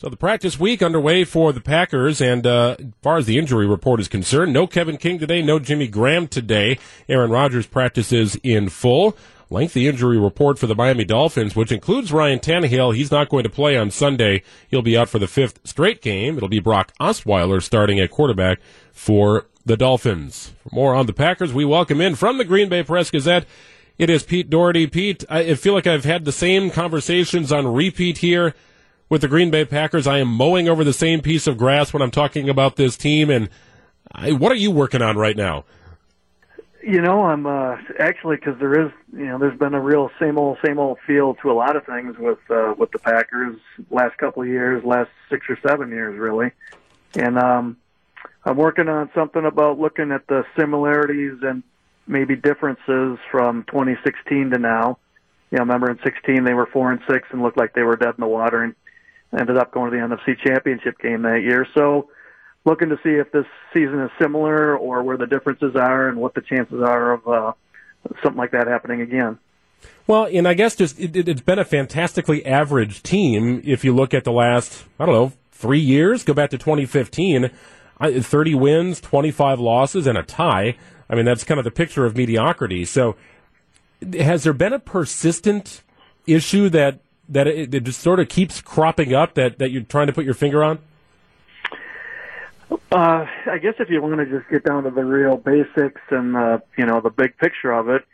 So the practice week underway for the Packers, and uh, as far as the injury report is concerned, no Kevin King today, no Jimmy Graham today. Aaron Rodgers practices in full. Lengthy injury report for the Miami Dolphins, which includes Ryan Tannehill. He's not going to play on Sunday. He'll be out for the fifth straight game. It'll be Brock Osweiler starting at quarterback for the Dolphins. For more on the Packers, we welcome in from the Green Bay Press Gazette. It is Pete Dougherty. Pete, I feel like I've had the same conversations on repeat here with the Green Bay Packers. I am mowing over the same piece of grass when I'm talking about this team. And I, what are you working on right now? You know, I'm uh, actually because there is, you know, there's been a real same old, same old feel to a lot of things with uh, with the Packers last couple of years, last six or seven years, really. And um, I'm working on something about looking at the similarities and maybe differences from 2016 to now. You know, remember in 16 they were four and six and looked like they were dead in the water, and ended up going to the NFC Championship game that year. So looking to see if this season is similar or where the differences are and what the chances are of uh, something like that happening again. Well, and I guess just it, has been a fantastically average team if you look at the last, I don't know, three years. Go back to 2015, 30 wins, 25 losses, and a tie. I mean, that's kind of the picture of mediocrity. So, has there been a persistent issue that that it, it, just sort of keeps cropping up that, that you're trying to put your finger on? Uh, I guess if you want to just get down to the real basics and uh, you know the big picture of it,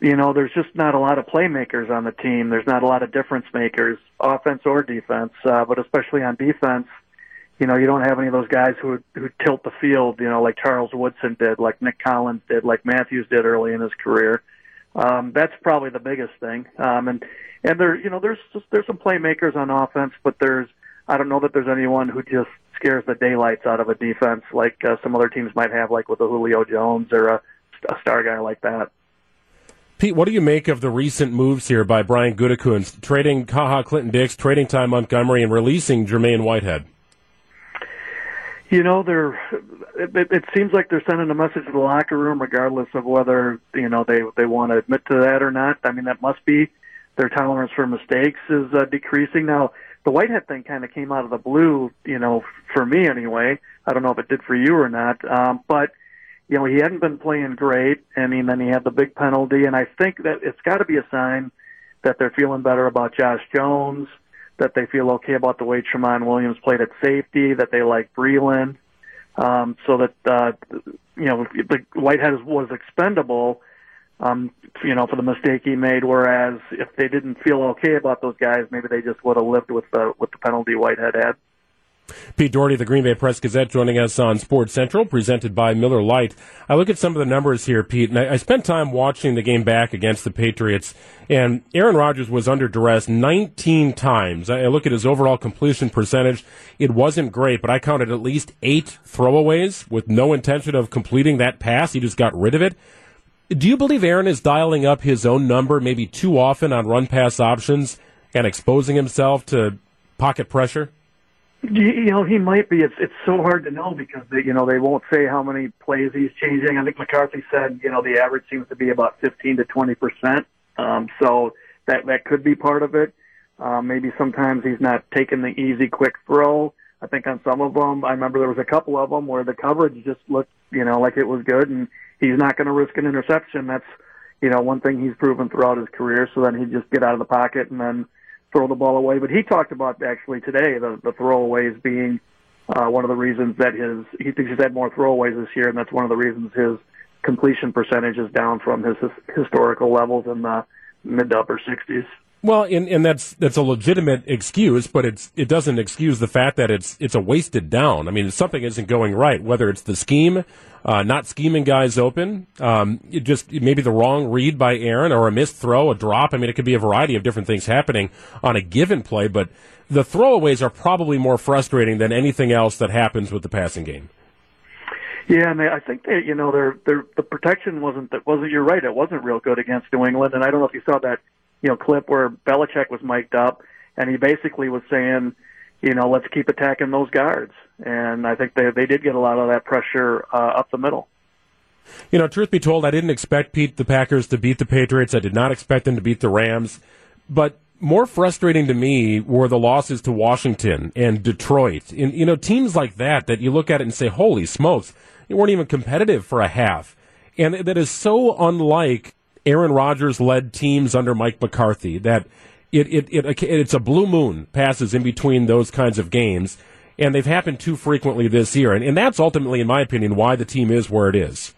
you know, there's just not a lot of playmakers on the team. There's not a lot of difference makers, offense or defense. Uh, but especially on defense, you know, you don't have any of those guys who who tilt the field. You know, like Charles Woodson did, like Nick Collins did, like Matthews did early in his career. Um, that's probably the biggest thing. Um, and and there, you know, there's just, there's some playmakers on offense, but there's I don't know that there's anyone who just scares the daylights out of a defense like uh, some other teams might have, like with a Julio Jones or a, a star guy like that. Pete, what do you make of the recent moves here by Brian Gutekunst, trading Ha Ha Clinton Dix, trading Ty Montgomery, and releasing Jermaine Whitehead? You know, they're. It, it seems like they're sending a message to the locker room, regardless of whether you know they they want to admit to that or not. I mean, that must be their tolerance for mistakes is uh, decreasing. Now, the Whitehead thing kind of came out of the blue, you know, for me anyway. I don't know if it did for you or not, um, but you know, he hadn't been playing great. I mean, then he had the big penalty, and I think that it's got to be a sign that they're feeling better about Josh Jones, that they feel okay about the way Tramon Williams played at safety, that they like Breeland, um, so that uh, you know the Whitehead was expendable um, you know, for the mistake he made. Whereas if they didn't feel okay about those guys, maybe they just would have lived with the with the penalty Whitehead had. Pete Dougherty, the Green Bay Press Gazette, joining us on Sports Central, presented by Miller Lite. I look at some of the numbers here, Pete, and I, I spent time watching the game back against the Patriots, and Aaron Rodgers was under duress 19 times. I look at his overall completion percentage. It wasn't great, but I counted at least eight throwaways with no intention of completing that pass. He just got rid of it. Do you believe Aaron is dialing up his own number maybe too often on run pass options and exposing himself to pocket pressure? You know, he might be. It's it's so hard to know because they, you know they won't say how many plays he's changing. I think McCarthy said you know the average seems to be about fifteen to twenty percent. Um, so that that could be part of it. Um, maybe sometimes he's not taking the easy, quick throw. I think on some of them, I remember there was a couple of them where the coverage just looked, you know, like it was good, and he's not going to risk an interception. That's, you know, one thing he's proven throughout his career. So then he'd just get out of the pocket and then throw the ball away. But he talked about actually today the, the throwaways being uh, one of the reasons that his he thinks he's had more throwaways this year, and that's one of the reasons his completion percentage is down from his, his historical levels in the mid to upper 60s. Well, and, and that's that's a legitimate excuse, but it's it doesn't excuse the fact that it's it's a wasted down. I mean, something isn't going right, whether it's the scheme, uh, not scheming guys open, um, it just maybe the wrong read by Aaron or a missed throw, a drop. I mean, it could be a variety of different things happening on a given play, but the throwaways are probably more frustrating than anything else that happens with the passing game. Yeah, and they, I think they, you know, their their the protection wasn't that wasn't. You're right, it wasn't real good against New England, and I don't know if you saw that you know, clip where Belichick was mic'd up, and he basically was saying, you know, let's keep attacking those guards. And I think they they did get a lot of that pressure uh, up the middle. You know, truth be told, I didn't expect Pete the Packers to beat the Patriots. I did not expect them to beat the Rams. But more frustrating to me were the losses to Washington and Detroit. And, you know, teams like that, that you look at it and say, holy smokes, they weren't even competitive for a half. And that is so unlike Aaron Rodgers led teams under Mike McCarthy that it, it, it, it's a blue moon passes in between those kinds of games. And they've happened too frequently this year. And, and that's ultimately, in my opinion, why the team is where it is.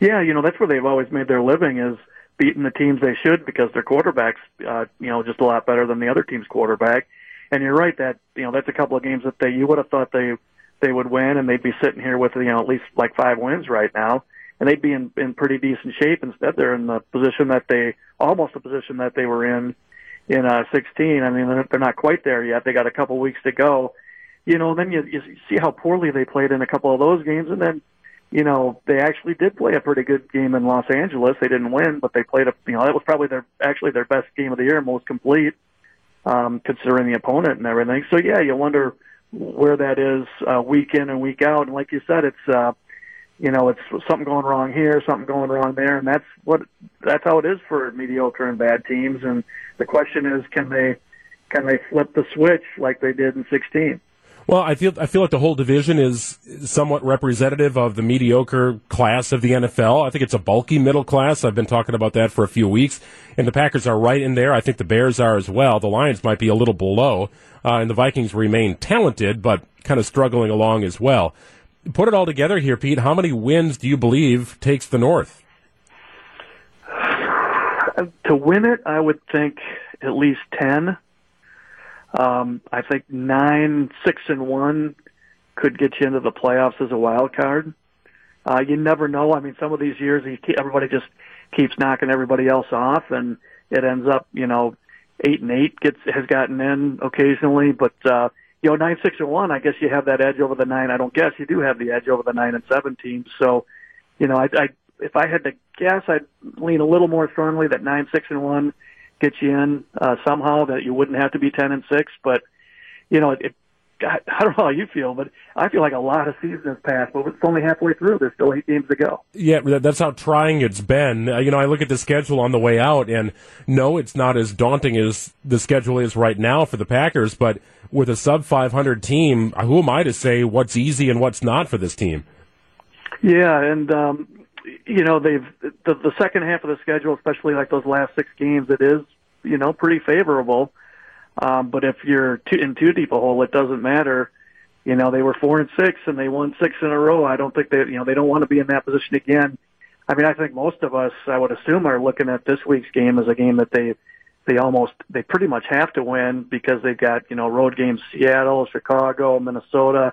Yeah, you know, that's where they've always made their living is – beating the teams they should because their quarterback's uh, you know just a lot better than the other team's quarterback. And you're right that you know that's a couple of games that they you would have thought they they would win and they'd be sitting here with you know at least like five wins right now and they'd be in in pretty decent shape. Instead, they're in the position that they almost the position that they were in in uh 16. I mean, they're, not quite there yet. They got a couple weeks to go. You know, then you, you see how poorly they played in a couple of those games, and then you know, they actually did play a pretty good game in Los Angeles. They didn't win, but they played a, you know, that was probably their, actually their best game of the year, most complete, um, considering the opponent and everything. So yeah, you wonder where that is, uh, week in and week out. And like you said, it's, uh, you know, it's something going wrong here, something going wrong there, and that's what, that's how it is for mediocre and bad teams. And the question is, can they, can they flip the switch like they did in 16? Well, I feel I feel like the whole division is somewhat representative of the mediocre class of the NFL. I think it's a bulky middle class. I've been talking about that for a few weeks, and the Packers are right in there. I think the Bears are as well. The Lions might be a little below, uh, and the Vikings remain talented, but kind of struggling along as well. Put it all together here, Pete. How many wins do you believe takes the North? To win it, I would think at least ten. Um, I think nine, six, and one could get you into the playoffs as a wild card. Uh, you never know. I mean, some of these years, everybody just keeps knocking everybody else off, and it ends up, you know, eight and eight gets has gotten in occasionally, but uh, you know, nine, six, and one. I guess you have that edge over the nine. I don't guess you do have the edge over the nine and seven teams. So, you know, I, I if I had to guess, I'd lean a little more strongly that nine, six, and one get you in uh, somehow that you wouldn't have to be ten and six. But you know, it, I, I don't know how you feel, but I feel like a lot of season has passed, but it's only halfway through. There's still eight games to go. Yeah, that's how trying it's been. Uh, you know, I look at the schedule on the way out, and no, it's not as daunting as the schedule is right now for the Packers. But with a sub 500 team, who am I to say what's easy and what's not for this team? Yeah, and um, you know they've the, the second half of the schedule, especially like those last six games, it is you know pretty favorable. Um, but if you're two, in too deep a hole, it doesn't matter. You know they were four and six and they won six in a row. I don't think they you know they don't want to be in that position again. I mean I think most of us I would assume are looking at this week's game as a game that they they almost they pretty much have to win because they've got you know road games Seattle, Chicago, Minnesota.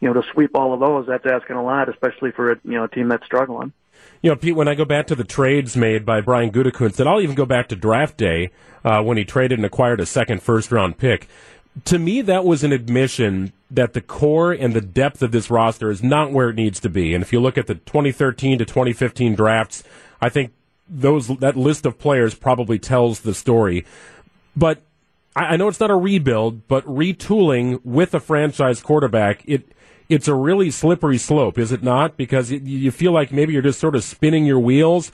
You know to sweep all of those that's asking a lot, especially for a you know a team that's struggling. You know, Pete, when I go back to the trades made by Brian Gutekunst, and I'll even go back to draft day uh, when he traded and acquired a second first round pick. To me, that was an admission that the core and the depth of this roster is not where it needs to be. And if you look at the 2013 to 2015 drafts, I think those that list of players probably tells the story. But I, I know it's not a rebuild, but retooling with a franchise quarterback, it it's a really slippery slope, is it not? Because you feel like maybe you're just sort of spinning your wheels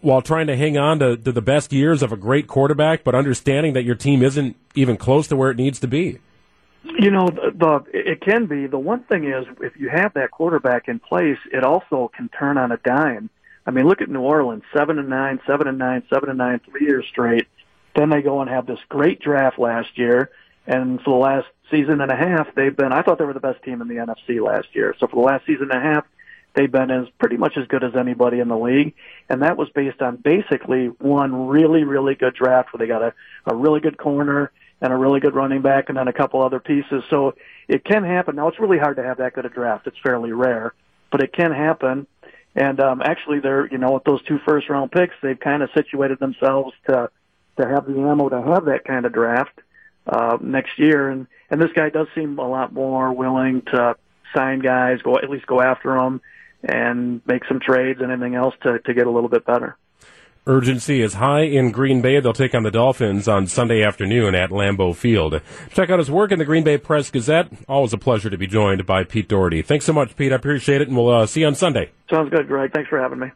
while trying to hang on to, to the best years of a great quarterback, but understanding that your team isn't even close to where it needs to be. You know, the, the it can be. The one thing is, if you have that quarterback in place, it also can turn on a dime. I mean, look at New Orleans: seven and nine, seven and nine, seven and nine, three years straight. Then they go and have this great draft last year. And for the last season and a half, they've been, I thought they were the best team in the NFC last year. So for the last season and a half, they've been as pretty much as good as anybody in the league. And that was based on basically one really, really good draft where they got a, a really good corner and a really good running back and then a couple other pieces. So it can happen. Now it's really hard to have that good a draft. It's fairly rare, but it can happen. And um, actually, they're you know with those two first round picks, they've kind of situated themselves to to have the ammo to have that kind of draft uh, next year. And and this guy does seem a lot more willing to sign guys, go at least go after them, and make some trades and anything else to to get a little bit better. Urgency is high in Green Bay. They'll take on the Dolphins on Sunday afternoon at Lambeau Field. Check out his work in the Green Bay Press Gazette. Always a pleasure to be joined by Pete Dougherty. Thanks so much, Pete. I appreciate it, and we'll uh, see you on Sunday. Sounds good, Greg. Thanks for having me.